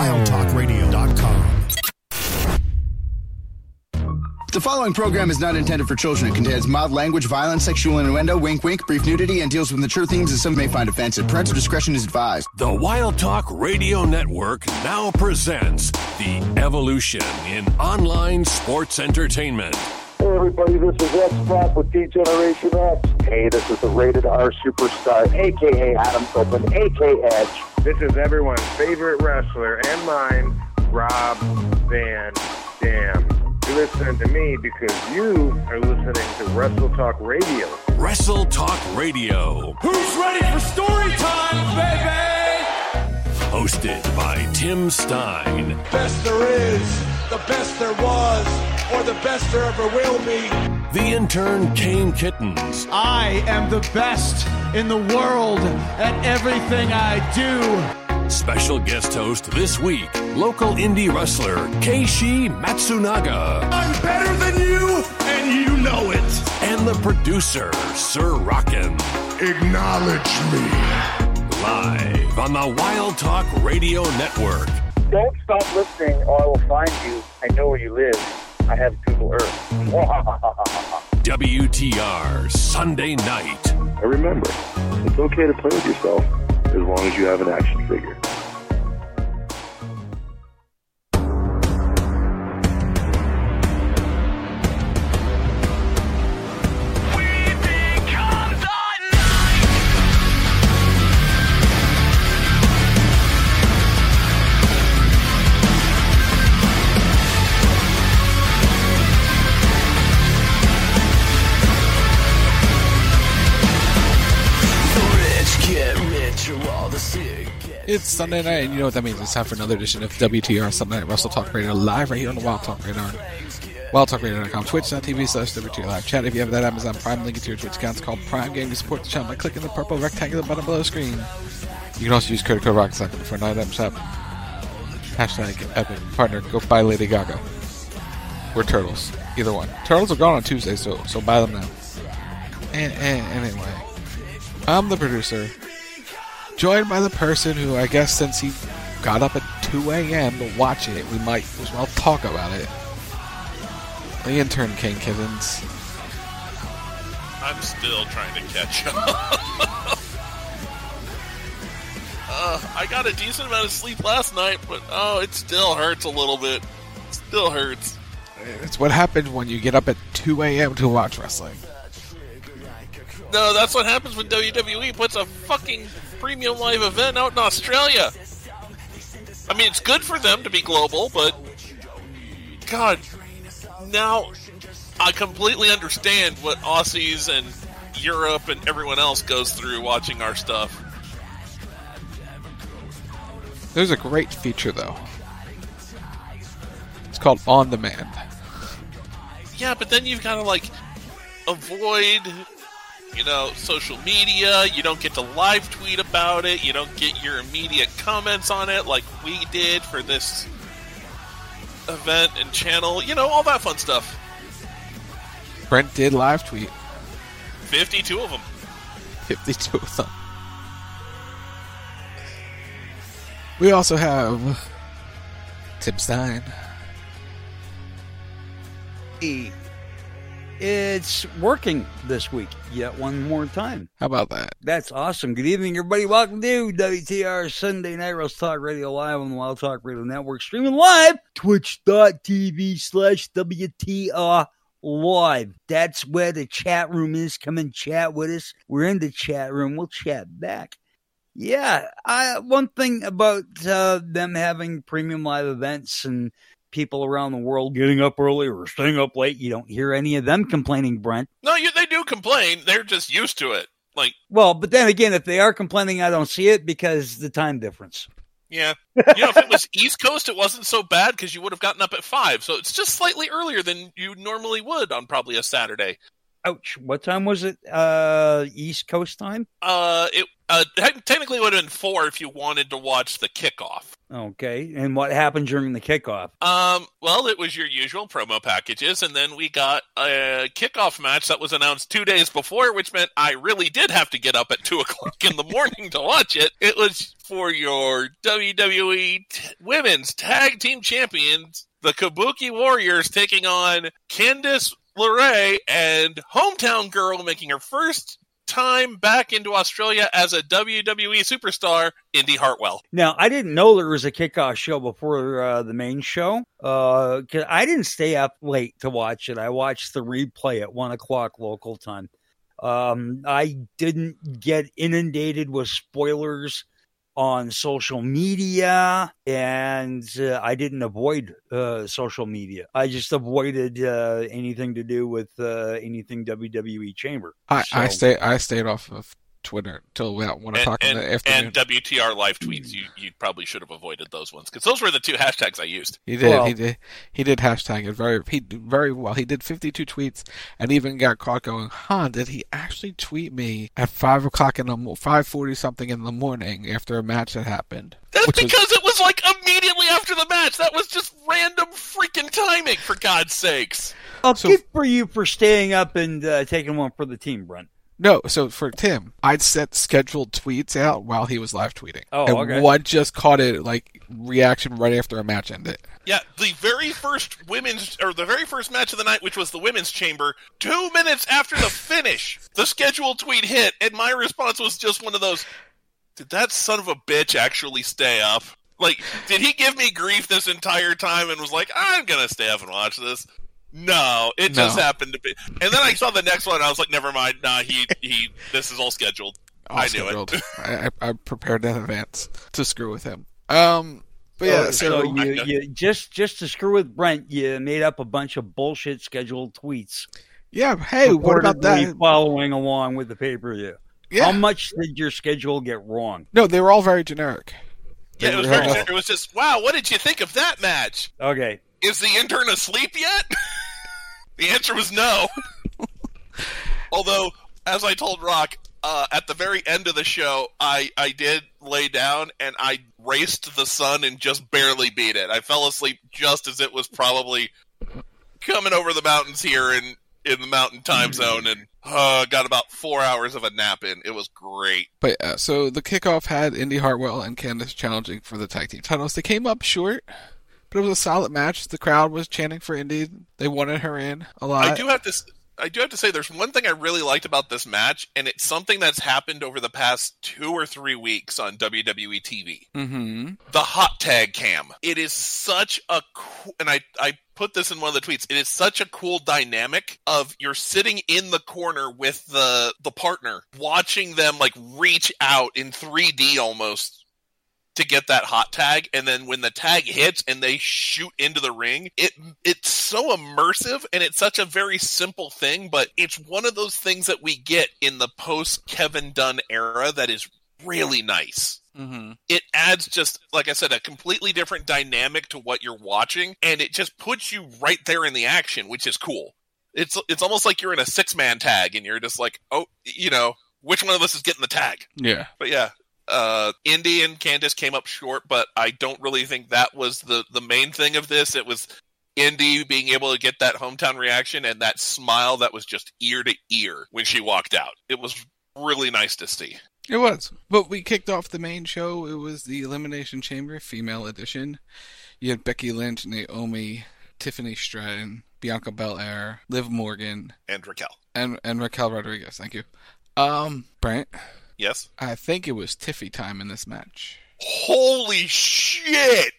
wildtalkradio.com. The following program is not intended for children. It contains mild language, violence, sexual innuendo, wink wink, brief nudity, and deals with mature themes that some may find offensive. Parental discretion is advised. The Wild Talk Radio Network now presents The Evolution in Online Sports Entertainment. Hey everybody, this is X Pac with D Generation X. Hey, this is the rated R superstar, aka Adam Copeland, aka Edge. This is everyone's favorite wrestler and mine, Rob Van Dam. You listen to me because you are listening to Wrestle Talk Radio. Wrestle Talk Radio. Who's ready for story time, baby? Hosted by Tim Stein. Best there is, the best there was, or the best there ever will be. The intern Kane Kittens. I am the best in the world at everything I do. Special guest host this week, local indie wrestler Keishi Matsunaga. I'm better than you, and you know it. And the producer, Sir Rockin. Acknowledge me. Live on the Wild Talk Radio Network. Don't stop listening or I will find you. I know where you live. I have Google Earth. WTR Sunday night. And remember, it's okay to play with yourself as long as you have an action figure. Sunday night, and you know what that means. It's time for another edition of WTR Sunday Night Wrestle Talk Radio live right here on the Wild Talk Radio. WildTalkRadio.com, twitch.tv slash WTR Live Chat. If you have that Amazon Prime link to your Twitch account, it's called Prime Game. You support the channel by clicking the purple rectangular button below the screen. You can also use code Rocket Cycle for an item shop. Hashtag Epic Partner. Go buy Lady Gaga. We're Turtles. Either one. Turtles are gone on Tuesday, so so buy them now. And, and anyway, I'm the producer joined by the person who I guess since he got up at 2 a.m. to watch it, we might as well talk about it. The intern Kane Kittens. I'm still trying to catch up. uh, I got a decent amount of sleep last night, but oh, it still hurts a little bit. It still hurts. It's what happens when you get up at 2 a.m. to watch wrestling. No, that's what happens when WWE puts a fucking premium live event out in Australia. I mean, it's good for them to be global, but God, now I completely understand what Aussies and Europe and everyone else goes through watching our stuff. There's a great feature though. It's called On Demand. Yeah, but then you've got to like avoid you know, social media. You don't get to live tweet about it. You don't get your immediate comments on it like we did for this event and channel. You know, all that fun stuff. Brent did live tweet. 52 of them. 52 of them. We also have Tim Stein. E. It's working this week yet one more time. How about that? That's awesome. Good evening, everybody. Welcome to WTR Sunday Night Wrestle Talk Radio Live on the Wild Talk Radio Network, streaming live twitch.tv slash WTR Live. That's where the chat room is. Come and chat with us. We're in the chat room. We'll chat back. Yeah, I, one thing about uh, them having premium live events and people around the world getting up early or staying up late. You don't hear any of them complaining, Brent. No, you, they do complain. They're just used to it. Like, well, but then again, if they are complaining, I don't see it because the time difference. Yeah, you know, if it was East Coast, it wasn't so bad because you would have gotten up at five. So it's just slightly earlier than you normally would on probably a Saturday. Ouch! What time was it? Uh, East Coast time. Uh, it uh, te- technically would have been four if you wanted to watch the kickoff. Okay, and what happened during the kickoff? Um, well, it was your usual promo packages, and then we got a kickoff match that was announced two days before, which meant I really did have to get up at two o'clock in the morning to watch it. It was for your WWE t- Women's Tag Team Champions, the Kabuki Warriors, taking on Candice LeRae and Hometown Girl making her first time back into Australia as a WWE superstar, Indi Hartwell. Now, I didn't know there was a kickoff show before uh, the main show. Uh, 'cause I didn't stay up late to watch it. I watched the replay at one o'clock local time. Um, I didn't get inundated with spoilers on social media, and uh, I didn't avoid uh, social media. I just avoided uh, anything to do with uh, anything WWE Chamber. I, I stay I stayed off of Twitter till about one And, o'clock in the afternoon. and WTR live tweets, you, you probably should have avoided those ones because those were the two hashtags I used. He did. Well- he did. He did hashtag it very. He did very well. He did fifty-two tweets, and even got caught going, "Huh? Did he actually tweet me at five o'clock in the five forty something in the morning after a match that happened?" That's Which was- because it was like immediately after the match. That was just random freaking timing, for God's sakes. Oh, So- good for you for staying up and uh, taking one for the team, Brent. No, so for Tim, I'd set scheduled tweets out while he was live tweeting. Oh, and okay. one just caught it like reaction right after a match ended. Yeah, the very first women's or the very first match of the night, which was the women's chamber, two minutes after the finish, the scheduled tweet hit, and my response was just one of those: Did that son of a bitch actually stay up? Like, did he give me grief this entire time and was like, "I'm gonna stay up and watch this"? No, it just happened to be. And then I saw the next one. and I was like, "Never mind. Nah, he he. This is all scheduled." All I knew scheduled. it. I, I, I prepared in advance to screw with him. Um, but yeah, Oh, so, so you, you just just to screw with Brent, you made up a bunch of bullshit scheduled tweets. yeah. Hey, what about that? Following along with the pay per view. Yeah. How much did your schedule get wrong? No, they were all very generic. Yeah, it was very. were- It was just, wow. What did you think of that match? Okay. Is the intern asleep yet? the answer was no. Although, as I told Rock, uh, at the very end of the show, I, I did lay down and I raced the sun and just barely beat it. I fell asleep just as it was probably coming over the mountains here in, in the mountain time zone and uh, got about four hours of a nap in. It was great. But uh, so the kickoff had Indi Hartwell and Candice challenging for the tag team titles. They came up short, but it was a solid match. The crowd was chanting for Indi. They wanted her in a lot. I do have to. I do have to say, there's one thing I really liked about this match, and it's something that's happened over the past two or three weeks on WWE TV. Mm-hmm. The hot tag cam. It is such a cool, and I I put this in one of the tweets. It is such a cool dynamic of you're sitting in the corner with the the partner, watching them like reach out in 3D almost to get that hot tag and then when the tag hits and they shoot into the ring it it's so immersive and it's such a very simple thing but it's one of those things that we get in the post Kevin Dunn era that is really nice Mm-hmm. it adds just like I said a completely different dynamic to what you're watching and it just puts you right there in the action which is cool it's it's almost like you're in a six man tag and you're just like oh you know which one of us is getting the tag Yeah. but yeah, uh, Indi and Candice came up short, but I don't really think that was the the main thing of this. It was Indi being able to get that hometown reaction and that smile that was just ear to ear when she walked out. It was really nice to see. It was. But we kicked off the main show. It was the Elimination Chamber female edition. You had Becky Lynch, Naomi, Tiffany Stratton, Bianca Belair, Liv Morgan, And Raquel, and and Raquel Rodriguez. Thank you. Um, Brent, yes. I think it was Tiffy time in this match. Holy shit!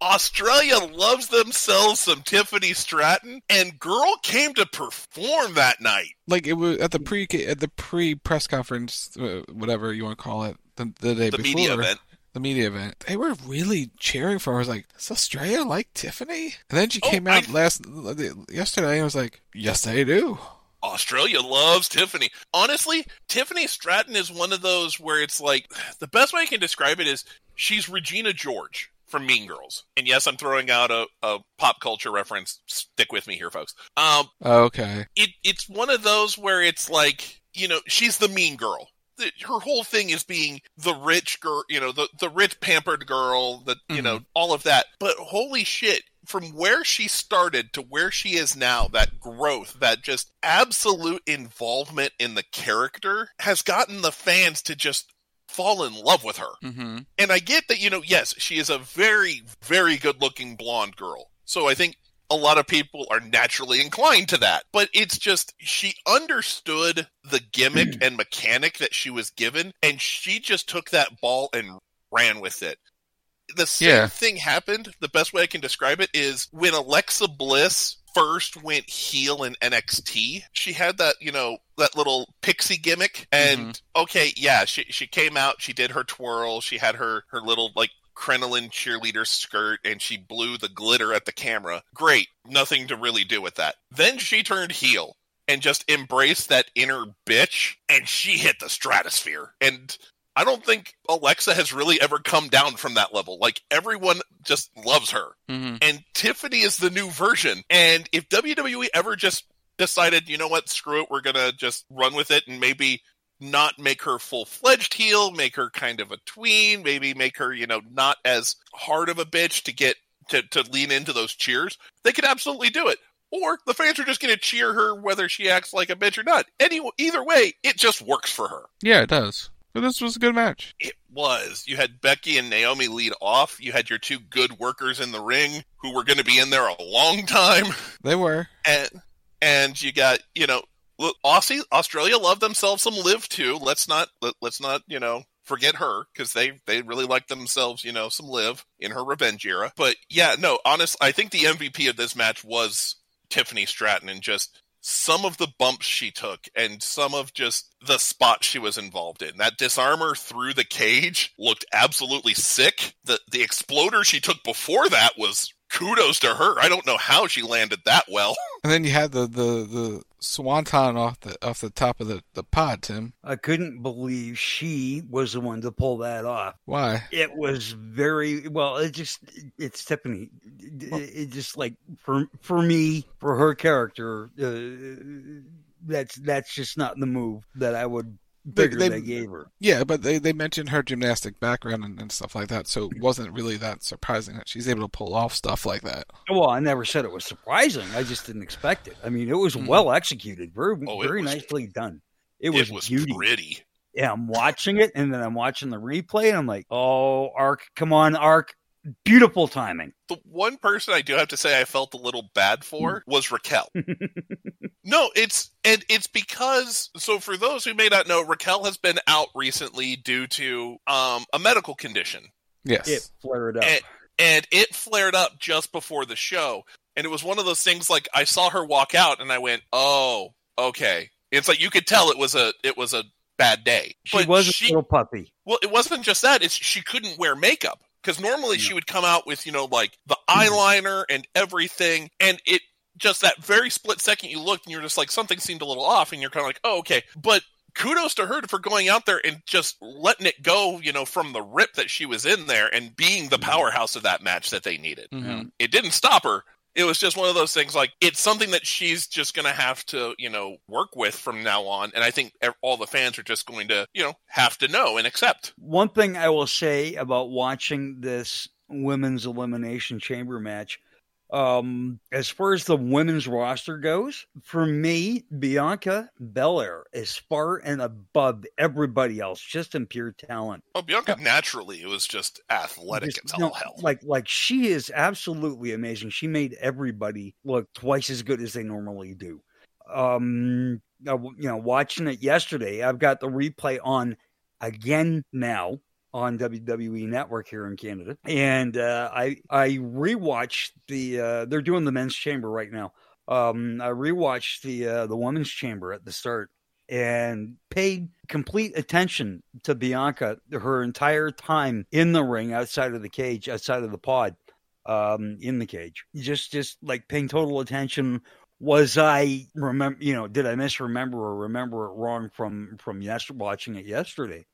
Australia loves themselves some Tiffany Stratton, and girl came to perform that night. Like it was at the pre at the pre press conference, uh, whatever you want to call it, the, the day The before media event. the media event. They were really cheering for her. I was like, "Does Australia like Tiffany?" And then she Oh, came out I- last yesterday. and I was like, "Yes, they do." Australia loves Tiffany. Honestly, Tiffany Stratton is one of those where it's like the best way I can describe it is she's Regina George from Mean Girls. And yes, I'm throwing out a, a pop culture reference. Stick with me here, folks. Um, Okay. it it's one of those where it's like you know she's the mean girl The- her whole thing is being the rich girl you know the the rich pampered girl that you know all of that but holy shit from where she started to where she is now that growth that just absolute involvement in the character has gotten the fans to just fall in love with her Mm-hmm. and I get that, you know, yes, she is a very, very good looking blonde girl. So I think a lot of people are naturally inclined to that. But it's just, she understood the gimmick and mechanic that she was given, and she just took that ball and ran with it. The same Yeah. thing happened. The best way I can describe it is when Alexa Bliss first went heel in NXT, she had that, you know, that little pixie gimmick. And mm-hmm. okay, yeah, she she came out, she did her twirl, she had her her little like crinoline cheerleader skirt and she blew the glitter at the camera. Great. Nothing to really do with that. Then she turned heel and just embraced that inner bitch and she hit the stratosphere. And I don't think Alexa has really ever come down from that level. Like everyone just loves her. Mm-hmm. And Tiffany is the new version. And if WWE ever just decided, you know what, screw it, we're gonna just run with it and maybe not make her full fledged heel, make her kind of a tween, maybe make her, you know, not as hard of a bitch to get to, to lean into those cheers, they could absolutely do it. Or the fans are just gonna cheer her whether she acts like a bitch or not. Any either way, it just works for her. Yeah, it does. But this was a good match. It was. You had Becky and Naomi lead off. You had your two good workers in the ring who were going to be in there a long time. They were. And and you got, you know, look, Aussie Australia love themselves some Liv too. Let's not let, let's not, you know, forget her because they they really like themselves, you know, some Liv in her revenge era. But yeah, no, honest, I think the MVP of this match was Tiffany Stratton and just some of the bumps she took and some of just the spots she was involved in. That disarmor through the cage looked absolutely sick. The the exploder she took before that was kudos to her. I don't know how she landed that well. And then you had the the the swanton off the off the top of the the pod, Tim. I couldn't believe she was the one to pull that off. Why? It was very well. It just it's Tiffany. It, just like for for me for her character. Uh, that's that's just not the move that I would They- figure they- they, gave her. Yeah, but they they mentioned her gymnastic background and, and stuff like that, so it wasn't really that surprising that she's able to pull off stuff like that. Well, I never said it was surprising. I just didn't expect it. I mean, it was well executed, very Oh, very was- nicely done. It was, it was beauty. pretty. Yeah, I'm watching it, and then I'm watching the replay, and I'm like, "Oh, Arc, come on, Arc, beautiful timing." The one person I do have to say I felt a little bad for was Raquel. no, it's and it's because so for those who may not know, Raquel has been out recently due to um, a medical condition. Yes. It flared up. and, and it flared up just before the show and it was one of those things like i saw her walk out and i went oh okay it's like you could tell it was a it was a bad day she But was a she, little puppy. well it wasn't just that it's she couldn't wear makeup because normally she would come out with you know like the eyeliner and everything and it just that very split second you looked and you're just like something seemed a little off and you're kind of like oh okay. But kudos to her for going out there and just letting it go you know from the rip that she was in there and being the powerhouse of that match that they needed. Mhm. it didn't stop her it was just one of those things like it's something that she's just going to have to you know work with from now on and i think all the fans are just going to you know have to know and accept. One thing I will say about watching this women's elimination chamber match, um, as far as the women's roster goes, for me, Bianca Belair is far and above everybody else, just in pure talent. oh bianca naturally it was just athletic Just, as no, hell Like, like she is absolutely amazing. She made everybody look twice as good as they normally do. Um, you know, watching it yesterday, I've got the replay on again now on WWE Network here in Canada, and uh, I I rewatched the. Uh, they're doing the men's chamber right now. Um, I rewatched the uh, the women's chamber at the start and paid complete attention to Bianca her entire time in the ring, outside of the cage, outside of the pod, um, in the cage. Just just like paying total attention. Was I remember? You know, did I misremember or remember it wrong from from yesterday watching it yesterday?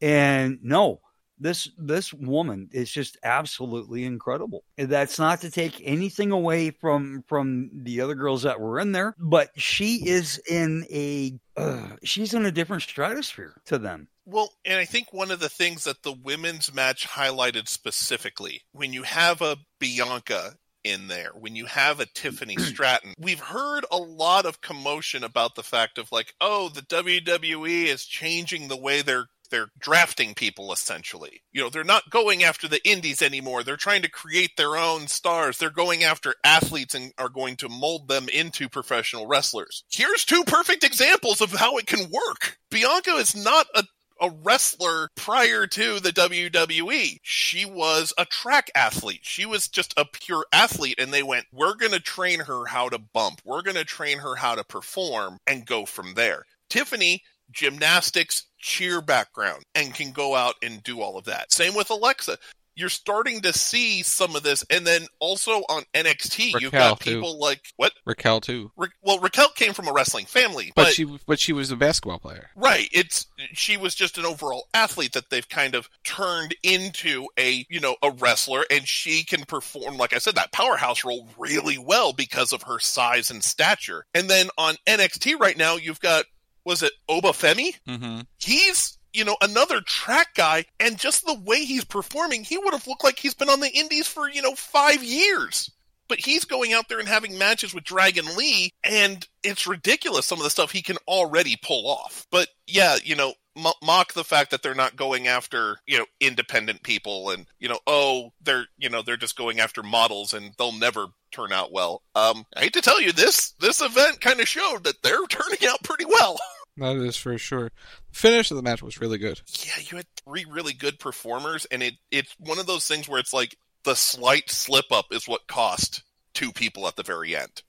And no, This this woman is just absolutely incredible. That's not to take anything away from from the other girls that were in there, but she is in a uh, she's in a different stratosphere to them. Well, and I think one of the things that the women's match highlighted specifically, when you have a Bianca in there, when you have a Tiffany Stratton, we've heard a lot of commotion about the fact of like, oh, the WWE is changing the way they're they're drafting people essentially. You know, they're not going after the indies anymore. They're trying to create their own stars. They're going after athletes and are going to mold them into professional wrestlers. Here's two perfect examples of how it can work. Bianca is not a a wrestler prior to the WWE. She was a track athlete. She was just a pure athlete. And they went, we're going to train her how to bump. We're going to train her how to perform and go from there. Tiffany, gymnastics, cheer background, and can go out and do all of that. Same with Alexa you're starting to see some of this, and then also on NXT, Raquel, you've got too. people like what? Raquel too, Ra- well, Raquel came from a wrestling family, but, but, she but she was a basketball player. right, it's she was just an overall athlete that they've kind of turned into a you know a wrestler, and she can perform, like I said, that powerhouse role really well because of her size and stature. And then on NXT right now, you've got was it Oba Femi? Mm-hmm. he's you know another track guy and just the way he's performing he would have looked like he's been on the indies for you know five years but he's going out there and having matches with dragon lee and it's ridiculous some of the stuff he can already pull off but yeah you know mo- mock the fact that they're not going after you know independent people and you know oh they're you know they're just going after models and they'll never turn out well um i hate to tell you this this event kind of showed that they're turning out pretty well That is for sure. The finish of the match was really good. yeah, you had three really good performers, and it it's one of those things where it's like the slight slip up is what cost two people at the very end.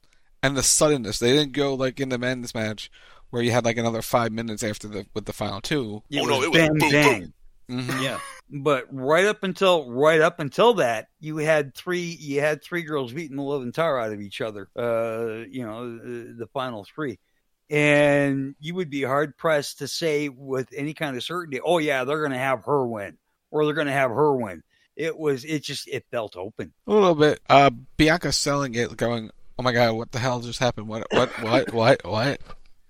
and the suddenness. They didn't go like in the men's match where you had like another five minutes after the with the final two. It Oh, no, was it was bang boom, bang. Mhm. Yeah, but right up until right up until that, you had three you had three girls beating the living tar out of each other. Uh, you know, the, the final three, and you would be hard pressed to say with any kind of certainty, oh yeah, they're going to have her win or they're going to have her win. It was it just it felt open. A little bit. Uh, Bianca selling it, going, "Oh my god, what the hell just happened? What? What? What? What? What?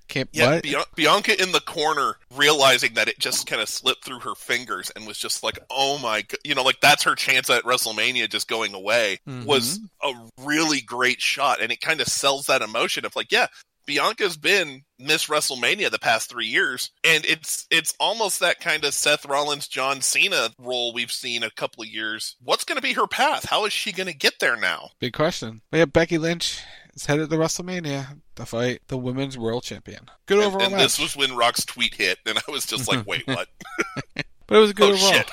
Can't Yeah, what?" Bian- Bianca in the corner realizing that it just kind of slipped through her fingers and was just like, "Oh my god!" You know, like that's her chance at WrestleMania just going away was a really great shot, and it kind of sells that emotion of like, yeah. Bianca's been Miss WrestleMania the past three years, and it's it's almost that kind of Seth Rollins, John Cena role we've seen a couple of years. What's going to be her path? How is she going to get there now? Big question. But yeah, Becky Lynch is headed to WrestleMania to fight the women's world champion. Good overall and match. this was when Rock's tweet hit, and I was just like, "Wait, what?" but it was a good oh overall. shit!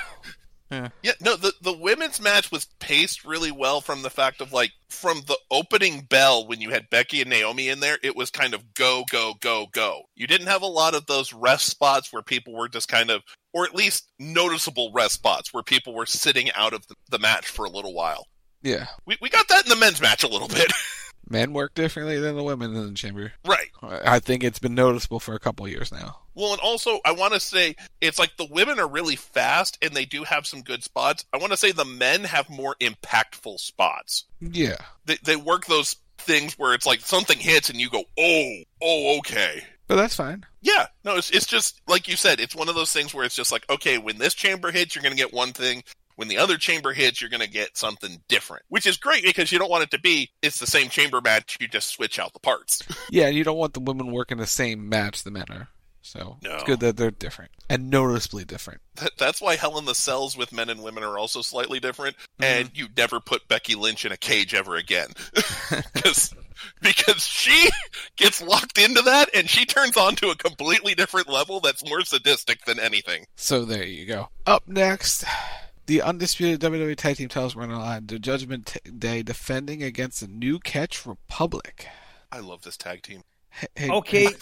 Yeah. Yeah, no, the the women's match was paced really well from the fact of like from the opening bell when you had Becky and Naomi in there, it was kind of go go go go. You didn't have a lot of those rest spots where people were just kind of or at least noticeable rest spots where people were sitting out of the, the match for a little while. Yeah. We we got that in the men's match a little bit. Men work differently than the women in the chamber. right. I think it's been noticeable for a couple years now. Well, and also I want to say it's like the women are really fast and they do have some good spots. I want to say the men have more impactful spots. Yeah. They they work those things where it's like something hits and you go, "Oh, oh, okay." But that's fine. Yeah, no, it's it's just like you said. It's one of those things where it's just like, okay, when this chamber hits, you're going to get one thing. When the other chamber hits, you're going to get something different, which is great because you don't want it to be it's the same chamber match. You just switch out the parts. Yeah, you don't want the women working the same match the men are. So No. it's good that they're different and noticeably different. That, that's why Hell in the Cells with men and women are also slightly different. Mm-hmm. And you never put Becky Lynch in a cage ever again, because because she gets locked into that and she turns on to a completely different level that's more sadistic than anything. So there you go. Up next, the undisputed WWE Tag Team titles run on the line. The Judgment Day defending against the New Catch Republic. I love this tag team. Hey, hey, Okay, Hey,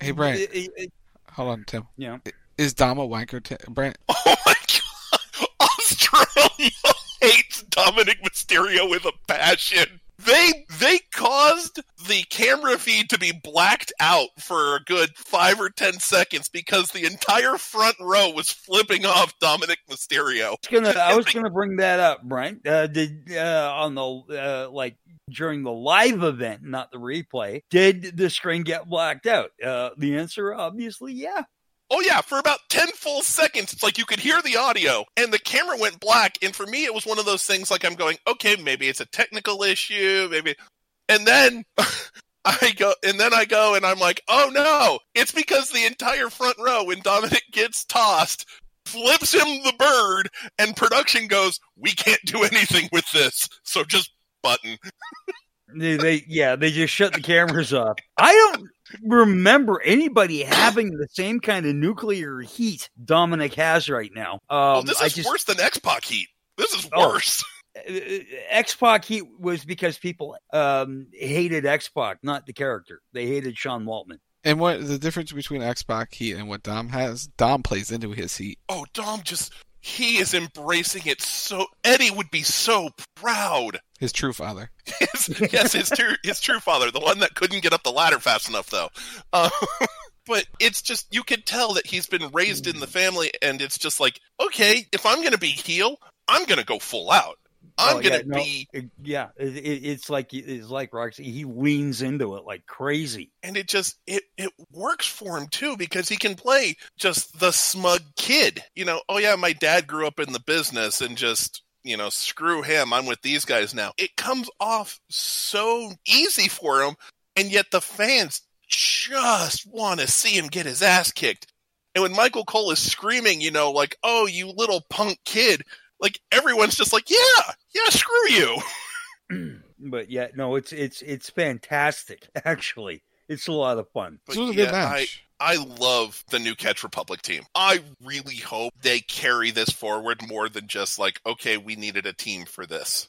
hey Brian. It- it- it- hold on, Tim. yeah. Is Dom a wanker, Tim? Brian? Oh my god! Australia hates Dominic Mysterio with a passion. They they caused the camera feed to be blacked out for a good five or ten seconds because the entire front row was flipping off Dominic Mysterio. I was gonna, I was gonna bring that up, Brent. Uh, did uh, on the uh, like during the live event, not the replay, did the screen get blacked out? Uh, the answer, obviously, yeah. Oh yeah, for about 10 full seconds, it's like you could hear the audio and the camera went black. And for me, it was one of those things like I'm going, okay, maybe it's a technical issue, maybe. And then I go, and then I go and I'm like, oh no, it's because the entire front row, when Dominic gets tossed, flips him the bird and production goes, we can't do anything with this. So just button. They, they, yeah, they just shut the cameras off. I don't remember anybody having the same kind of nuclear heat Dominic has right now. Um, oh, this I is just- worse than X Pac heat. This is Oh. worse. X Pac heat was because people um, hated X Pac, not the character. They hated Sean Waltman. And what the difference between X Pac Heat and what Dom has? Dom plays into his heat. Oh, Dom just, he is embracing it so, Eddie would be so proud. His true father. His, yes, his true his true father, the one that couldn't get up the ladder fast enough, though. Uh, but it's just you can tell that he's been raised in the family, and it's just like, okay, if I'm going to be heel, I'm going to go full out. I'm Oh, going yeah, to no, be, it- yeah. It, it, it's like it's like Roxy. He leans into it like crazy. and it just it it works for him too because he can play just the smug kid. You know, oh yeah, my dad grew up in the business, and just you know, screw him. I'm with these guys now. It comes off so easy for him, and yet the fans just want to see him get his ass kicked. And when Michael Cole is screaming, you know, like, oh, you little punk kid, like everyone's just like, yeah, yeah, screw you. But yeah, no, it's it's it's fantastic. Actually, it's a lot of fun. But This was a good yeah, match. I, I love the new Catch Republic team. I really hope they carry this forward more than just like, okay, we needed a team for this.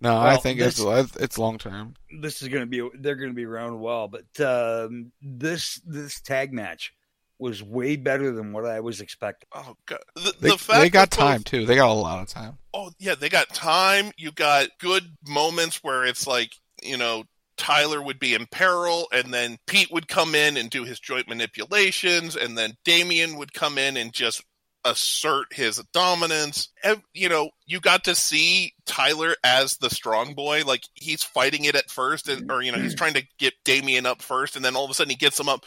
No, I think this- it's it's long term. This is going to be they're going to be around a while, but um, this this tag match was way better than what I was expecting. Oh god, the, They, the fact they got that both- time too. They got a lot of time. Oh yeah, they got time. You got good moments where it's like, you know, Tyler would be in peril, and then Pete would come in and do his joint manipulations, and then Damien would come in and just assert his dominance. Ev- You know, you got to see Tyler as the strong boy. Like he's fighting it at first, and or you know, he's trying to get Damien up first, and then all of a sudden he gets him up,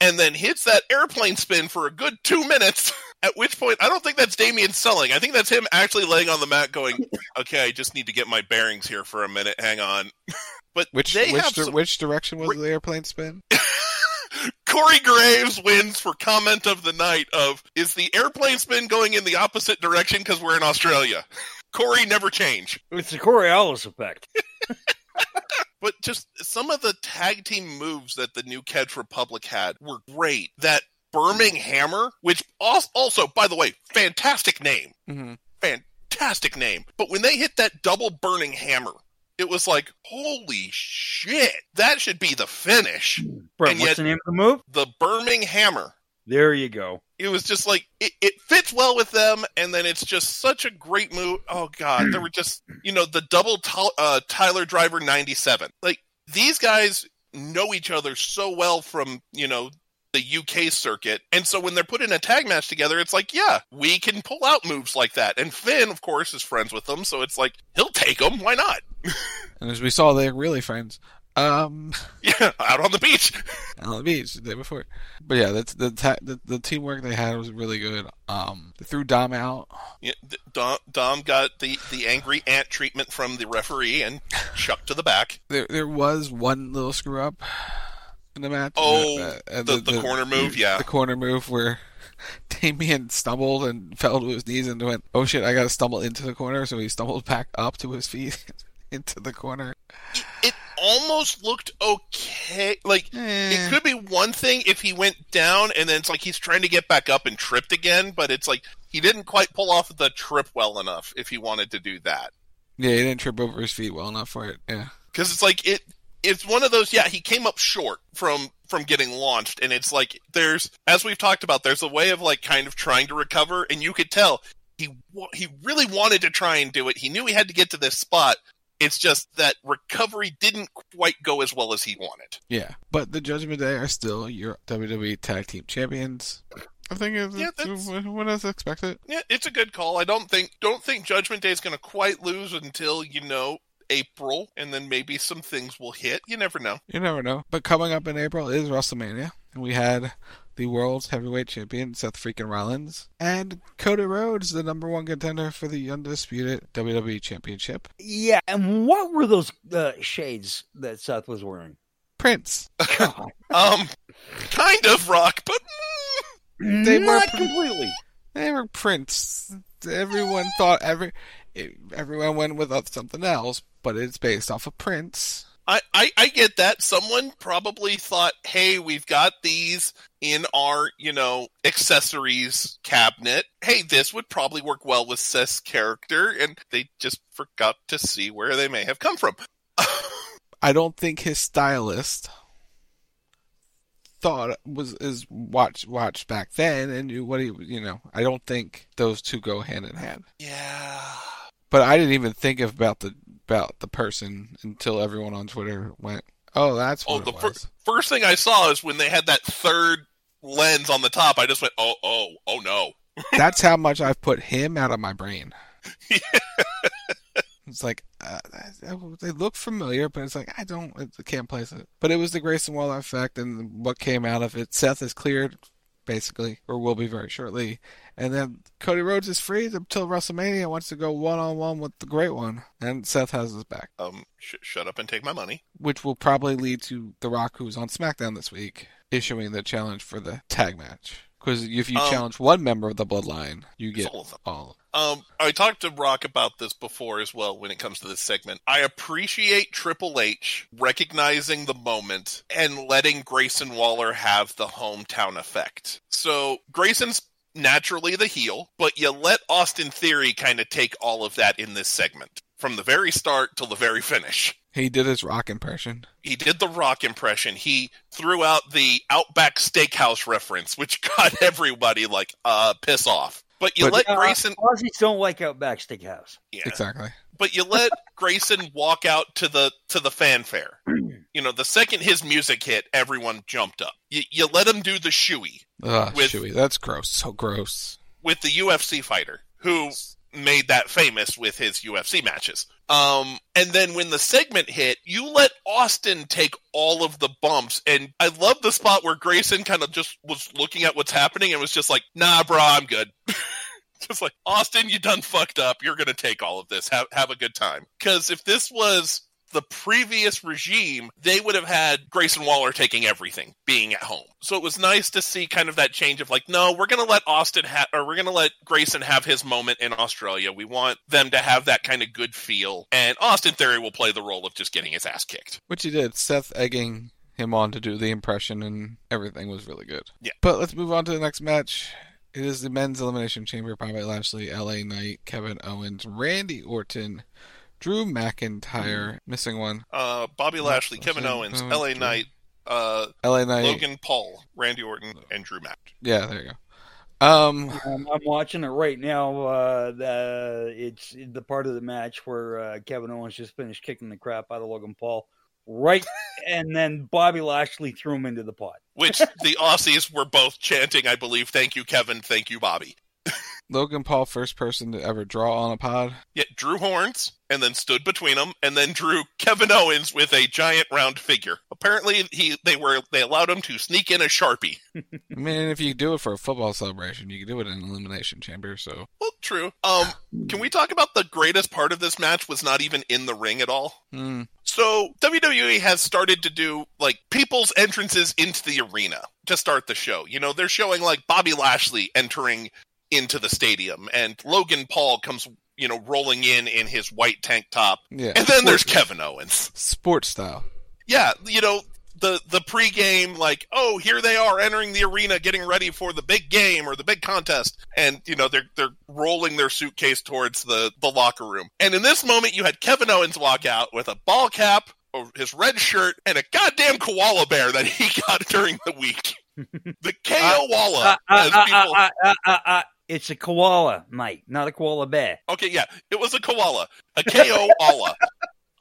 and then hits that airplane spin for a good two minutes. At which point, I don't think that's Damien selling. I think that's him actually laying on the mat, going, "Okay, I just need to get my bearings here for a minute. Hang on." But Which they which have di- some- which direction was the airplane spin? Corey Graves wins for comment of the night of is the airplane spin going in the opposite direction because we're in Australia. Corey never change. It's the Coriolis effect. But just some of the tag team moves that the new Catch Republic had were great. That Birmingham Hammer, which also, by the way, fantastic name. Mm-hmm. Fantastic name. But when they hit that double burning hammer, it was like, holy shit, that should be the finish. And what's yet- the name of the move? The Birmingham Hammer. There you go. it was just like it, it fits well with them and then it's just such a great move oh god there were just you know the double Ty- uh, tyler driver 97 like these guys know each other so well from you know the uk circuit and so when they're put in a tag match together it's like yeah we can pull out moves like that and finn of course is friends with them so it's like he'll take them why not And as we saw, they're really friends. Um, yeah out on the beach on the beach the day before. But yeah, that's the ta- the, the teamwork they had was really good. Um, they threw Dom out. Yeah, Dom, Dom got the, the angry ant treatment from the referee and chucked to the back. There there was one little screw up in the match. Oh, Uh, uh, the- the corner move, yeah. the corner move where Damien stumbled and fell to his knees and went, "Oh shit, I got to stumble into the corner." So he stumbled back up to his feet into the corner. It almost looked okay. Like Eh. it could be one thing if he went down and then it's like he's trying to get back up and tripped again, but it's like he didn't quite pull off the trip well enough if he wanted to do that. Yeah, he didn't trip over his feet well enough for it. Yeah. because it's like it it's one of those yeah he came up short from from getting launched and it's like there's as we've talked about there's a way of like kind of trying to recover and you could tell he he really wanted to try and do it he knew he had to get to this spot It's just that recovery didn't quite go as well as he wanted. Yeah, but the Judgment Day are still your WWE Tag Team Champions. I think it's, Yeah, that's- what is expected. Yeah, it's a good call. I don't think don't think Judgment Day is going to quite lose until you know April, and then maybe some things will hit. You never know. You never know. But coming up in April is WrestleMania. And we had the world's heavyweight champion, Seth freaking Rollins, and Cody Rhodes, the number one contender for the undisputed WWE Championship. Yeah, and what were those uh, shades that Seth was wearing? Prince. Um, kind of rock, but They were Not pr- completely. They were Prince. Everyone thought every everyone went with something else, but it's based off of Prince. I, I, I get that. Someone probably thought, hey, we've got these in our, you know, accessories cabinet. Hey, this would probably work well with Seth's character, and they just forgot to see where they may have come from. I don't think his stylist thought was is watch watched back then and knew what he you know. I don't think those two go hand in hand. Yeah. But I didn't even think about the about the person until everyone on Twitter went, "Oh, that's Oh, what the it fir- was." first thing I saw is when they had that third lens on the top. I just went, oh, oh, oh no. that's how much I've put him out of my brain. It's like uh, they look familiar, but it's like I don't, I can't place it. But it was the Grayson Waller effect, and what came out of it. Seth is cleared, basically, or will be very shortly, and then Cody Rhodes is free until WrestleMania. Wants to go one on one with the Great One, and Seth has his back, Um, sh- shut up and take my money. which will probably lead to The Rock, who's on SmackDown this week, issuing the challenge for the tag match. Because if you Um, challenge one member of the Bloodline, you get all of them. all. Um, I talked to Rock about this before as well when it comes to this segment. I appreciate Triple H recognizing the moment and letting Grayson Waller have the hometown effect. So Grayson's naturally the heel, but you let Austin Theory kind of take all of that in this segment from the very start till the very finish. He did his Rock impression. He did the rock impression. He threw out the Outback Steakhouse reference, which got everybody like, uh, piss off. But you But- let Uh, Grayson Aussies don't like Outback Steakhouse. yeah. Exactly. but you let Grayson walk out to the to the fanfare. You know, the second his music hit, everyone jumped up. You, you let him do the shoey Ugh, With- Chewy. That's gross. So gross. with the UFC fighter who made that famous with his UFC matches. Um, and then when the segment hit, you let Austin take all of the bumps. And I love the spot where Grayson kind of just was looking at what's happening and was just like, nah, bro, I'm good. just like, Austin, you done fucked up. You're going to take all of this. Have, have a good time. Because if this was the previous regime, they would have had Grayson Waller taking everything, being at home. So it was nice to see kind of that change of like, no, we're going to let Austin have, or we're going to let Grayson have his moment in Australia. We want them to have that kind of good feel. And Austin Theory will play the role of just getting his ass kicked. Which he did. Seth egging him on to do the impression, and everything was really good. Yeah. But let's move on to the next match. It is the men's elimination chamber: Bobby Lashley, L.A. Knight, Kevin Owens, Randy Orton, Drew McIntyre, missing one. Uh, Bobby Lashley, Kevin Owens, Oh, LA Drew. Knight, uh, L.A. Knight. Logan Paul, Randy Orton, and Drew Mack. Yeah, there you go. Um, Um, I'm watching it right now. Uh, the, it's the part of the match where uh, Kevin Owens just finished kicking the crap out of Logan Paul. Right, and then Bobby Lashley threw him into the pot. Which the Aussies were both chanting, I believe, thank you, Kevin, thank you, Bobby. Logan Paul, first person to ever draw on a pod. Yet drew horns and then stood between them and then drew Kevin Owens with a giant round figure. Apparently he they were they allowed him to sneak in a Sharpie. I mean, if you do it for a football celebration, you can do it in an elimination chamber. So Well, true. Um can we talk about the greatest part of this match was not even in the ring at all? hmm. So WWE has started to do like people's entrances into the arena to start the show. You know, they're showing like Bobby Lashley entering into the stadium and Logan Paul comes, you know, rolling in in his white tank top. yeah, And then there's Kevin Owens. sports style. Yeah, you know, the the pregame like, oh, here they are entering the arena getting ready for the big game or the big contest and you know, they're they're rolling their suitcase towards the the locker room. And in this moment you had Kevin Owens walk out with a ball cap over his red shirt and a goddamn koala bear that he got during the week. The KO Walla, Uh, uh, as uh, it's a koala, Mike, not a koala bear. Okay, yeah, it was a koala, a KO Walla.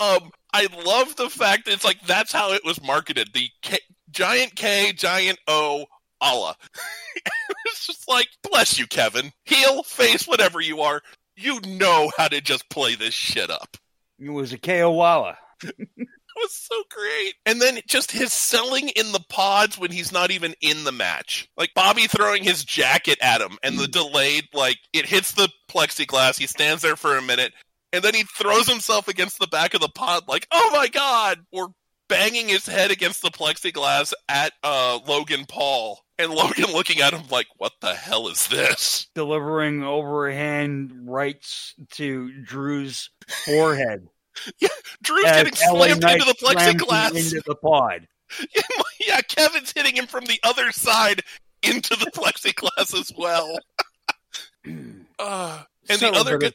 Um, I love the fact that it's like that's how it was marketed. The K, giant K, giant O, Allah. it's just like, bless you, Kevin. Heel, face, whatever you are, you know how to just play this shit up. It was a KO Walla. It was so great. And then just his selling in the pods when he's not even in the match. Like Bobby throwing his jacket at him and the delayed, like, it hits the plexiglass. He stands there for a minute and then he throws himself against the back of the pod, like, oh my god! Or banging his head against the plexiglass at uh, Logan Paul. And Logan looking at him like, what the hell is this? Delivering overhand rights to Drew's forehead. yeah, Drew's getting slammed into the plexiglass. Into the pod. yeah, Kevin's hitting him from the other side into the plexiglass as well. uh, and So the other good,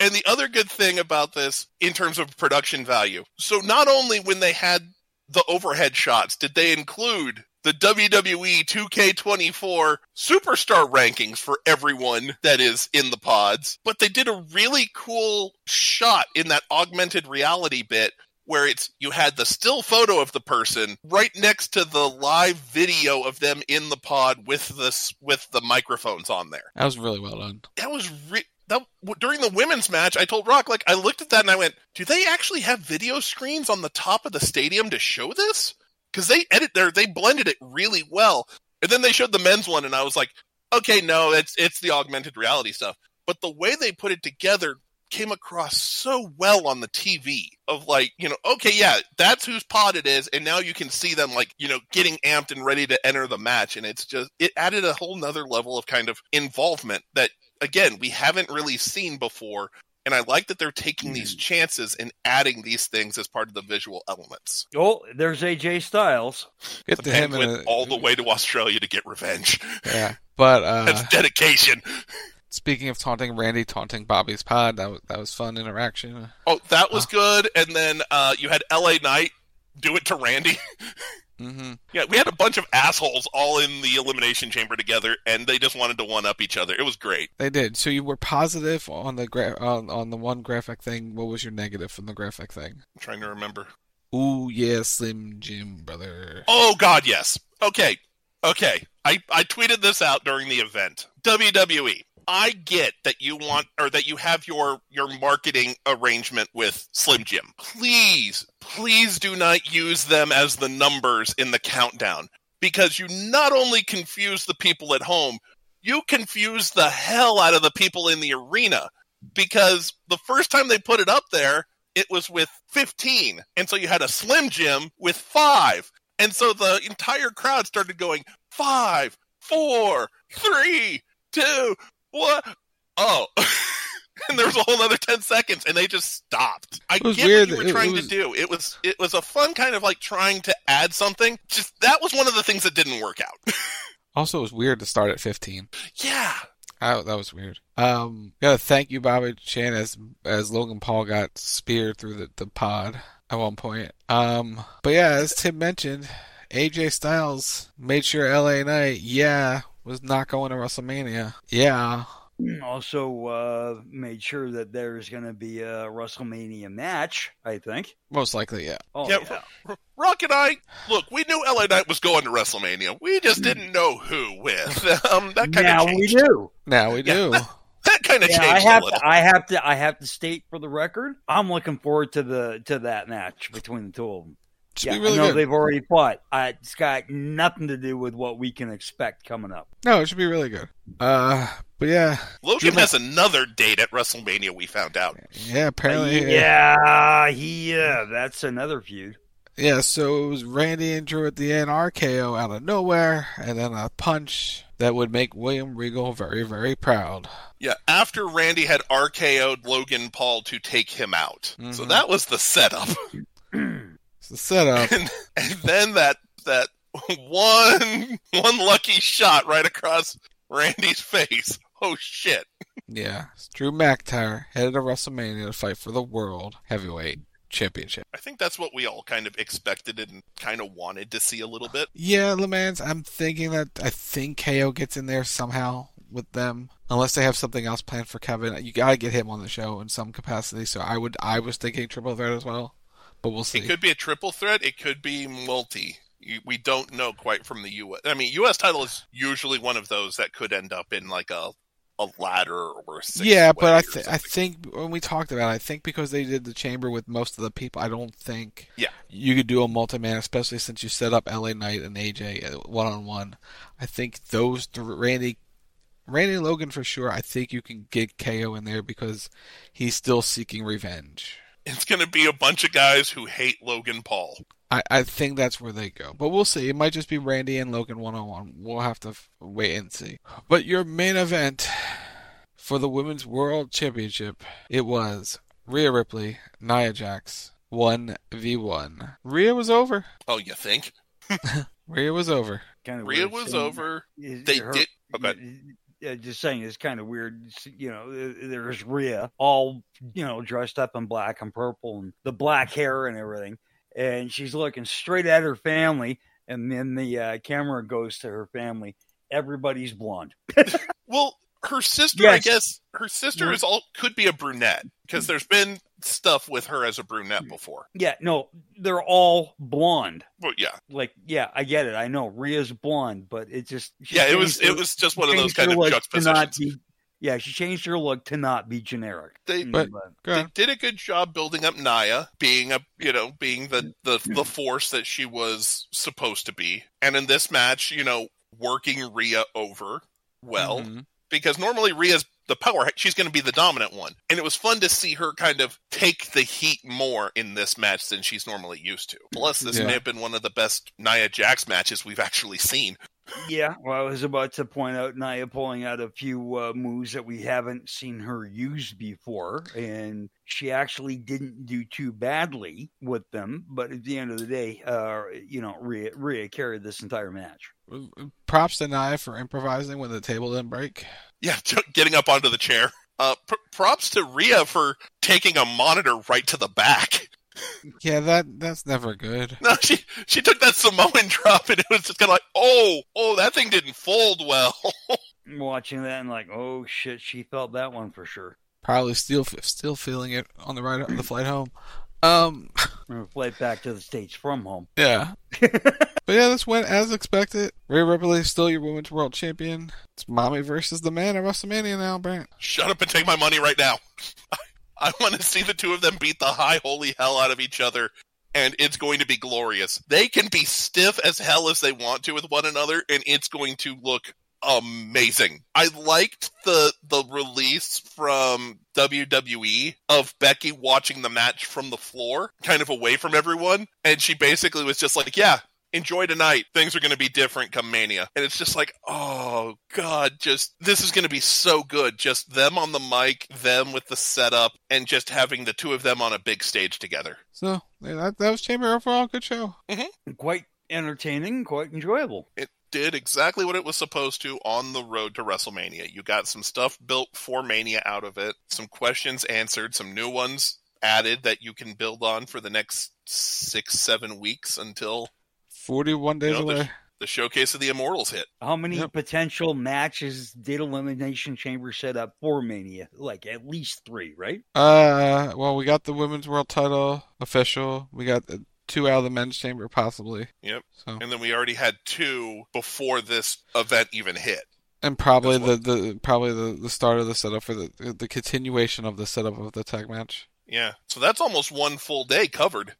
and the other good thing about this in terms of production value. So not only when they had the overhead shots did they include the WWE 2K24 superstar rankings for everyone that is in the pods, but they did a really cool shot in that augmented reality bit where it's you had the still photo of the person right next to the live video of them in the pod with this with the microphones on there That was really well done. that was re- that during the women's match. I told Rock like I looked at that and I went, "Do they actually have video screens on the top of the stadium to show this?" Because they edit there, they blended it really well. And then they showed the men's one, and I was like, "Okay, no, it's it's the augmented reality stuff." But the way they put it together came across so well on the TV of like, you know, okay, yeah, that's whose pod it is, and now you can see them like, you know, getting amped and ready to enter the match, and it's just it added a whole nother level of kind of involvement that again we haven't really seen before. And I like that they're taking these chances and adding these things as part of the visual elements. Oh, there's AJ Styles. Get The man him in went a, all the way to Australia to get revenge. yeah. But uh, That's dedication. speaking of taunting Randy, taunting Bobby's pod, that was that was fun interaction. Oh, that was good. And then uh, you had LA Knight do it to Randy. hmm Yeah, we had a bunch of assholes all in the elimination chamber together, and they just wanted to one up each other. It was great. They did. So you were positive on the gra- on on the one graphic thing. What was your negative from the graphic thing? I'm trying to remember. Ooh yeah, Slim Jim brother. Oh God, yes. Okay, okay. I I tweeted this out during the event. WWE. I get that you want or that you have your your marketing arrangement with Slim Jim. Please, please do not use them as the numbers in the countdown because you not only confuse the people at home, you confuse the hell out of the people in the arena because the first time they put it up there, it was with 15. And so you had a Slim Jim with 5. And so the entire crowd started going five, four, three, two, what? Oh. and there was a whole other 10 seconds and they just stopped. I get weird. what you were trying was- to do. It was it was a fun kind of like trying to add something. Just that was one of the things that didn't work out. Also, it was weird to start at 15. yeah. Oh, that was weird. Um, gotta thank you, Bobby Chan, as as Logan Paul got speared through the, the pod at one point. Um, but yeah, as Tim mentioned, AJ Styles made sure LA Knight, yeah, was not going to WrestleMania. Yeah, Also uh, made sure that there's going to be a WrestleMania match. I think. most likely, yeah. Oh Yeah, yeah. R- Rock and I, look, we knew LA Knight was going to WrestleMania. We just didn't know who with. Um, that kind Now of we do. Now we Yeah. do. That kind of Yeah, I changed have a little. to. I have to. I have to state for the record. I'm looking forward to the to that match between the two of them. Should Yeah, be really I know good. they've already fought. Uh, it's got nothing to do with what we can expect coming up. No, it should be really good. Uh, but yeah, Logan has another date at WrestleMania. We found out. yeah. Apparently, yeah, he. Uh, that's another feud. Yeah, so it was Randy and Drew at the end, RKO out of nowhere, and then a punch that would make William Regal very, very proud. Yeah, after Randy had RKO'd Logan Paul to take him out. So Mhm. that was the setup. It's the setup. and, and then that that one one lucky shot right across Randy's face. Oh shit. yeah, it's Drew McIntyre headed to WrestleMania to fight for the World Heavyweight Championship. I think that's what we all kind of expected and kind of wanted to see a little bit. Yeah, Lemans, I'm thinking that I think KO gets in there somehow with them, unless they have something else planned for Kevin. You gotta get him on the show in some capacity. So I would, I was thinking triple threat as well. But we'll see. It could be a triple threat. It could be multi. We don't know quite from the U.S. I mean, U.S. title is usually one of those that could end up in like a a ladder or a six yeah, but I th- I think when we talked about, it, I think because they did the chamber with most of the people, I don't think Yeah. you could do a multi man, especially since you set up LA Knight and AJ uh, one on one. I think those th- Randy, Randy Logan for sure. I think you can get KO in there because he's still seeking revenge. It's going to be a bunch of guys who hate Logan Paul. I, I think that's where they go, but we'll see. It might just be Randy and Logan one on one. We'll have to f- wait and see. But your main event for the Women's World Championship, it was Rhea Ripley, Nia Jax, one v one. Rhea was over. Oh, you think? Rhea was over. Kind of Rhea was over. They did. Okay. Yeah, just saying, it's kind of weird. You know, there's Rhea all you know dressed up in black and purple and the black hair and everything, and she's looking straight at her family, and then the uh, camera goes to her family. Everybody's blonde. Well, her sister, I guess, her sister Yeah. is all could be a brunette because there's been stuff with her as a brunette before. Yeah, no, they're all blonde. Well, yeah, Like, yeah, I get it. I know Rhea's blonde, but it just yeah. It was changed it was just one of those kind of look to not juxtapositions. be- yeah, she changed her look to not be generic. They Mm, they did a good job building up Nia being a you know being the the the force that she was supposed to be, and in this match, you know, working Rhea over well Mm-hmm. because normally Rhea's the power she's going to be the dominant one, and it was fun to see her kind of take the heat more in this match than she's normally used to. Plus, this Yeah. may have been one of the best Nia Jax matches we've actually seen. Yeah, well, I was about to point out Nia pulling out a few uh, moves that we haven't seen her use before, and she actually didn't do too badly with them. But at the end of the day, uh, you know, Rhea, Rhea carried this entire match. Props to Nia for improvising when the table didn't break. Yeah, getting up onto the chair. Uh, pr- props to Rhea for taking a monitor right to the back. Yeah, that that's never good. No, she she took that Samoan drop and it was just kind of like, oh, oh, that thing didn't fold well. Watching that and like, oh shit, she felt that one for sure. Probably still still feeling it on the ride on the flight home. Um, flight back to the states from home. yeah. but yeah, this went as expected. Rhea Ripley is still your women's world champion. It's mommy versus the man at WrestleMania now, Brent. Shut up and take my money right now. I want to see the two of them beat the high holy hell out of each other, and it's going to be glorious. They can be stiff as hell as they want to with one another, and it's going to look amazing. I liked the the release from WWE of Becky watching the match from the floor, kind of away from everyone, and she basically was just like, "Yeah, enjoy tonight. Things are going to be different come Mania." And it's just like, "Oh god, just this is going to be so good. Just them on the mic, them with the setup, and just having the two of them on a big stage together." So yeah, that that was Chamber overall. Good show. Mm-hmm. Quite entertaining, quite enjoyable. It did exactly what it was supposed to on the road to WrestleMania. You got some stuff built for Mania out of it, some questions answered, some new ones added that you can build on for the next six, seven weeks until Forty-one days you know, the, away. the showcase of the Immortals hit. How many potential matches did Elimination Chamber set up for Mania? Like at least three, right? Uh, well, we got the women's world title official. We got the two out of the men's chamber, possibly, Yep. So- And then we already had two before this event even hit. and probably the, the probably the, the start of the setup for the the continuation of the setup of the tag match. Yeah. So that's almost one full day covered.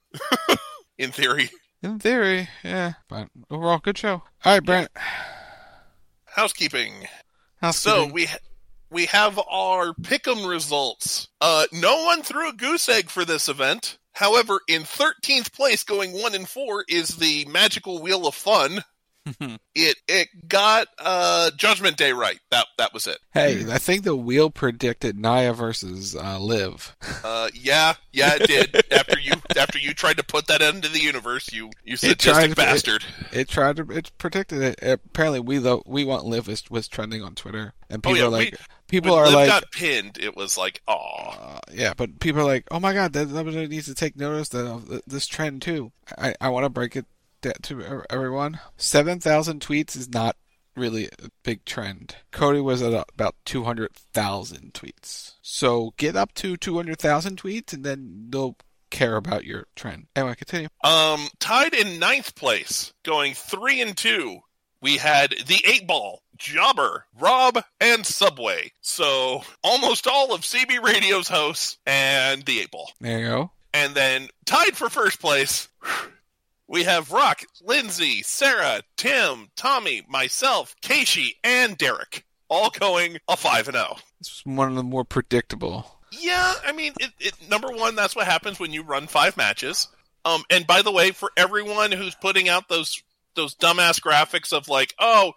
In theory. In theory, yeah. But overall, good show. All right, Brent. Housekeeping. So we ha- we have our pick'em results. Uh, no one threw a goose egg for this event. However, in 13th place, going one and four, is the magical wheel of fun. it it got uh, Judgment Day right. That that was it. Hey, I think the wheel predicted Nia versus uh, Liv. Uh, yeah, yeah, it did. after you after you tried to put that into the universe, you you sadistic bastard. It, it tried to. It predicted it. Apparently, we though we want Liv was, was trending on Twitter, and Oh, people yeah, are like, we- people when are Liv like, got pinned. It was like, oh, yeah, but people are like, oh my god, that WWE needs to take notice of this trend too. I I want to break it da- to everyone. Seven thousand tweets is not really a big trend. Cody was at about two hundred thousand tweets. So get up to two hundred thousand tweets, and then they'll care about your trend. Anyway, continue. Um, tied in ninth place, going three and two. We had the eight ball, Jobber, Rob, and Subway. So almost all of CB Radio's hosts and the eight ball. There you go. And then tied for first place, we have Rock, Lindsay, Sarah, Tim, Tommy, myself, Casey, and Derek. All going a 5 and 0. This was one of the more predictable. Yeah, I mean, it, it, number one, that's what happens when you run five matches. Um, and by the way, for everyone who's putting out those those dumbass graphics of like, oh,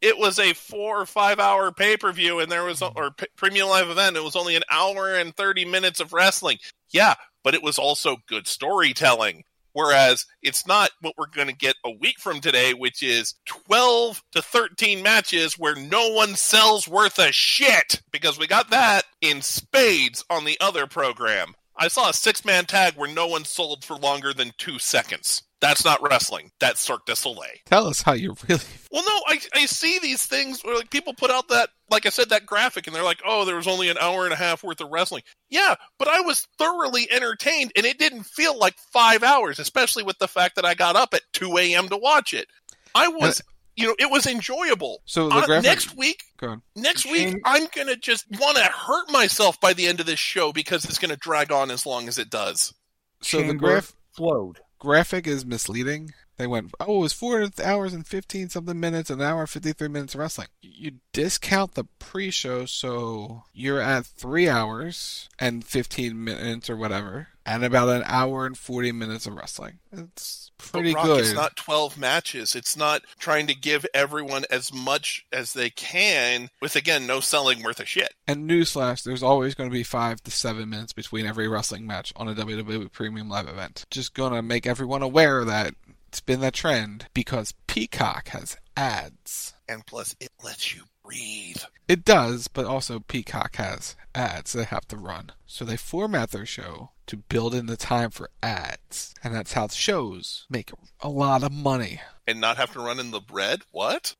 it was a four or five hour pay per view and there was or p- premium live event, it was only an hour and thirty minutes of wrestling. Yeah, but it was also good storytelling. Whereas it's not what we're going to get a week from today, which is 12 to 13 matches where no one sells worth a shit. Because we got that in spades on the other program. I saw a six man tag where no one sold for longer than two seconds. That's not wrestling. That's Cirque du Soleil. Tell us how you really. Well, no, I, I see these things where like people put out that, like I said, that graphic, and they're like, oh, there was only an hour and a half worth of wrestling. Yeah, but I was thoroughly entertained, and it didn't feel like five hours, especially with the fact that I got up at 2 a.m. to watch it. I was. You know, it was enjoyable. So the Uh, graphic- next week, Go on. next week, I'm gonna just want to hurt myself by the end of this show because it's gonna drag on as long as it does. So the graph flowed. graphic is misleading. They went, oh, it was four hours and 15 something minutes, an hour and 53 minutes of wrestling. You discount the pre show, so you're at three hours and 15 minutes or whatever, and about an hour and 40 minutes of wrestling. It's pretty Rock, good. It's not 12 matches. It's not trying to give everyone as much as they can with, again, no selling worth a shit. And newsflash, there's always going to be five to seven minutes between every wrestling match on a WWE Premium Live event. Just going to make everyone aware that it's been the trend because Peacock has ads. And plus, it lets you breathe. It does, but also Peacock has ads they have to run. So they format their show to build in the time for ads. And that's how shows make a lot of money. And not have to run in the bread? What?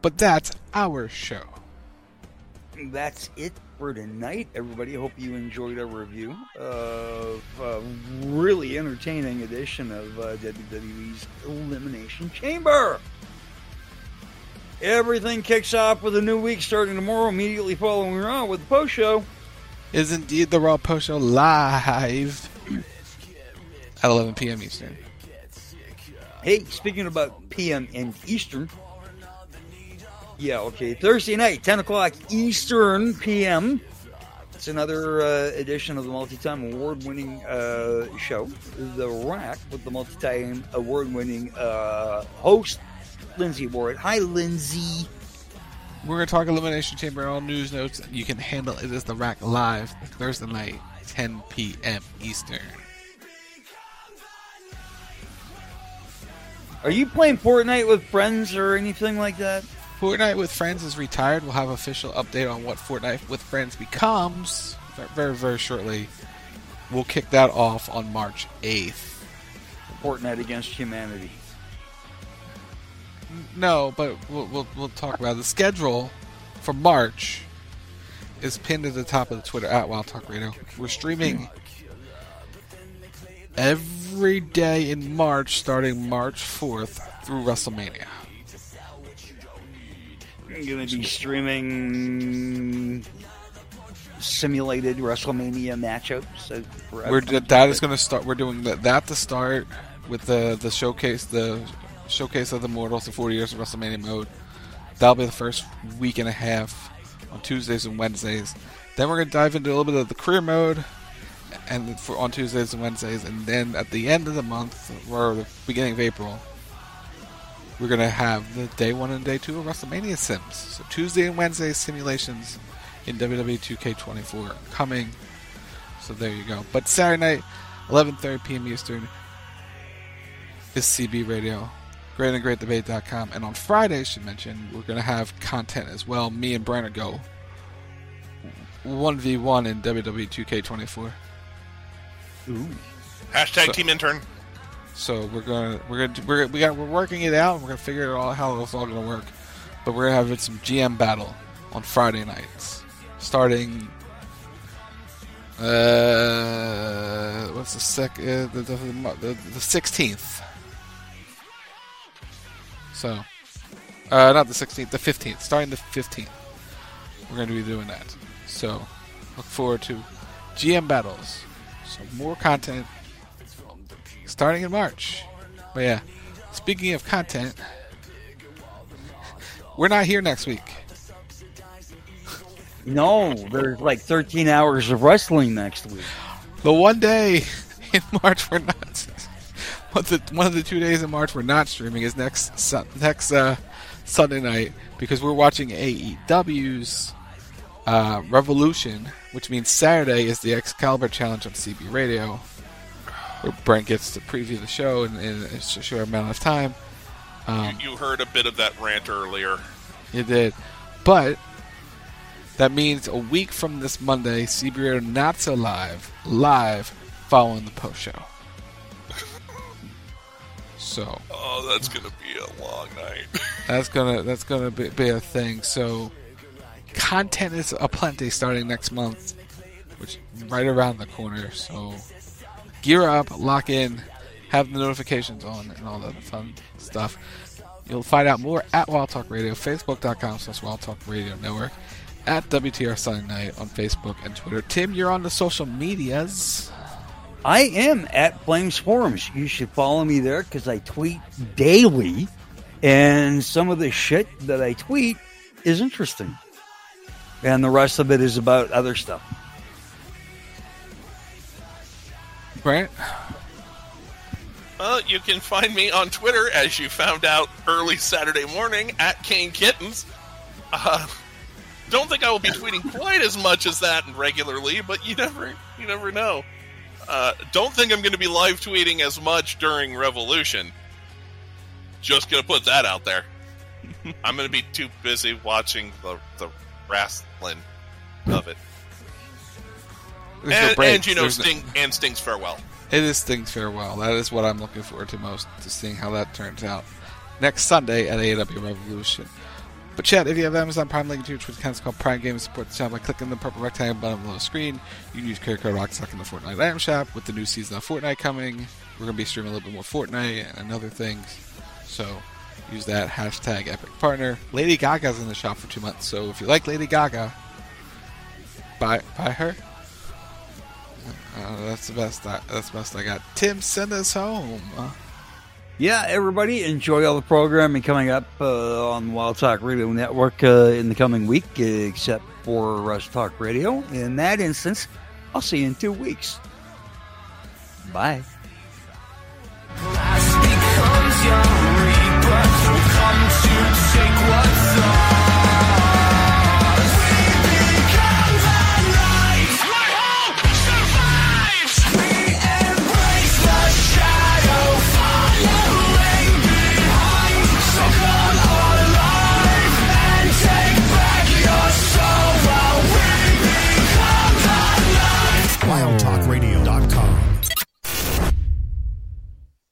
But that's our show. That's it for tonight, everybody. Hope you enjoyed our review of a really entertaining edition of uh, WWE's Elimination Chamber. Everything kicks off with a new week starting tomorrow, immediately following Raw with the post show. Is indeed the Raw Post Show live at 11 p.m. Eastern. Hey, speaking about PM and Eastern. Yeah, okay. Thursday night, 10 o'clock Eastern PM. It's another uh, edition of the multi-time award-winning uh, show, The Rack, with the multi-time award-winning uh, host, Lindsay Ward. Hi, Lindsay. We're going to talk Elimination Chamber, all news notes. You can handle it as the Rack live Thursday night, 10 p.m. Eastern. Are you playing Fortnite with friends or anything like that? Fortnite with Friends is retired. We'll have official update on what Fortnite with Friends becomes very, very shortly. We'll kick that off on March 8th. Fortnite against humanity. No, but we'll, we'll, we'll talk about it. the schedule for March. Is pinned at the top of the Twitter at Wrestle Talk Radio. We're streaming every day in March, starting March 4th through WrestleMania. I'm going to be streaming simulated WrestleMania matchups. for We're that is going to start. We're doing that, that to start with the the showcase, the showcase of the Immortals, the 40 years of WrestleMania mode. That'll be the first week and a half on Tuesdays and Wednesdays. Then we're going to dive into a little bit of the career mode, and for on Tuesdays and Wednesdays, and then at the end of the month or the beginning of April, we're going to have the day one and day two of WrestleMania sims. So Tuesday and Wednesday simulations in WWE 2K24 coming. So there you go. But Saturday night, 11:30 p.m. Eastern, is CB Radio, greatandgreatdebate.com, and on Friday, I should mention, we're going to have content as well. Me and Brenner go 1v1 in E WWE 2K24. Ooh. Hashtag So- team intern. So we're gonna we're gonna we're we got we're working it out. And We're gonna figure it all how it's all gonna work. But we're gonna have some GM battle on Friday nights, starting Uh, what's the sec? Uh, the, the, the, the 16th. So, uh, not the 16th, the 15th. Starting the 15th. We're going to be doing that. So, look forward to GM battles. So, more content starting in March. But yeah, speaking of content, we're not here next week. No, there's like 13 hours of wrestling next week. The one day in March we're not. One of the, one of the two days in March we're not streaming is next next uh, Sunday night because we're watching AEW's uh, Revolution, which means Saturday is the Excalibur Challenge on CB Radio, Brent gets to preview the show in, in a short amount of time. Um, you, you heard a bit of that rant earlier. You did. But that means a week from this Monday, CB Radio not so live, live following the post show. So Oh, that's gonna be a long night. that's gonna that's gonna be, be a thing. So content is aplenty starting next month, which right around the corner. So gear up, lock in, have the notifications on, and all that fun stuff. You'll find out more at Wrestle Talk Radio, Facebook.com slash Wrestle Talk Radio Network, at WTR Sunday Night on Facebook and Twitter. Tim, you're on the social medias. I am at Flames Forums. You should follow me there because I tweet daily, and some of the shit that I tweet is interesting, and the rest of it is about other stuff. Brent? Uh, you can find me on Twitter, as you found out early Saturday morning, at Kane Kittens. Uh, don't think I will be tweeting quite as much as that regularly, but you never, you never know. Uh, don't think I'm going to be live tweeting as much during Revolution. Just gonna put that out there. I'm going to be too busy watching the the wrestling of it, No and, and you know There's no- and Sting's farewell. It is Sting's farewell. That is what I'm looking forward to most, to seeing how that turns out next Sunday at AEW Revolution. But Chad, if you have Amazon Prime link to your Twitch account, it's called Prime Games. Support the channel by clicking the purple rectangle button below the screen. You can use credit code RockSock in the Fortnite item shop. With the new season of Fortnite coming, we're going to be streaming a little bit more Fortnite and other things. So use that hashtag Epic Partner. Lady Gaga's in the shop for two months, so if you like Lady Gaga, buy buy her. Uh, that's the best. I, that's the best I got. Tim, send us home. Yeah, everybody, enjoy all the programming coming up uh, on Wrestle Talk Radio Network uh, in the coming week, uh, except for Wrestle Talk Radio. In that instance, I'll see you in two weeks. Bye. becomes